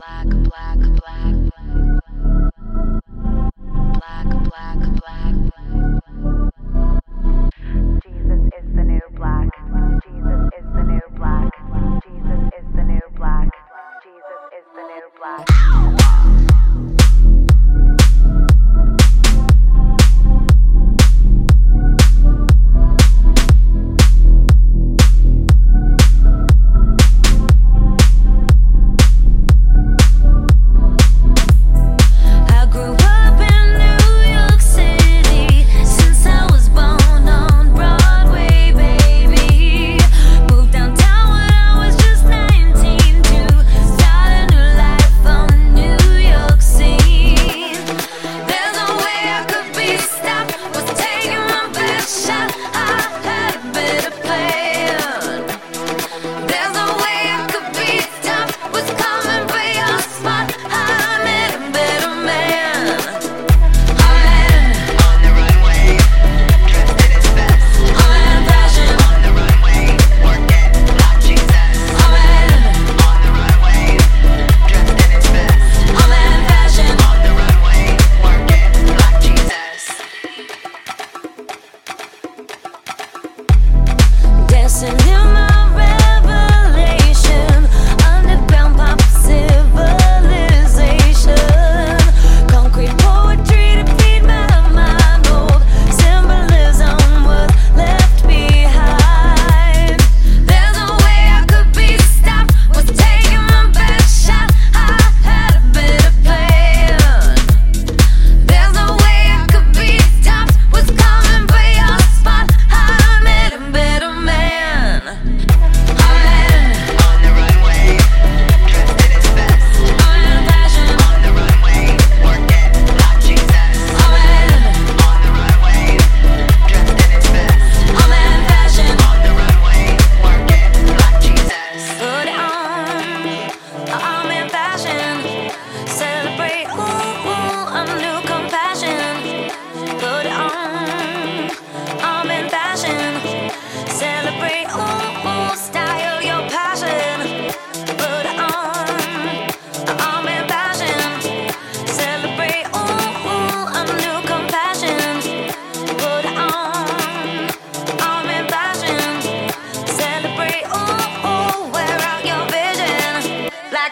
black. and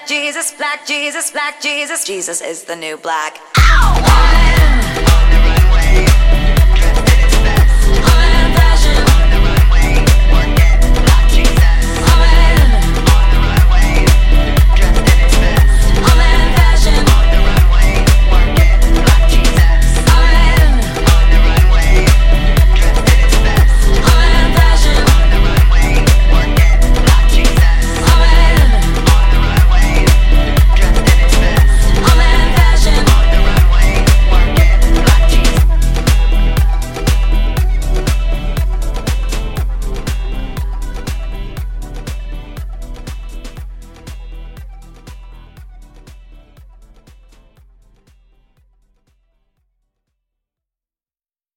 Jesus, black Jesus, black Jesus. Jesus is the new black. Ow!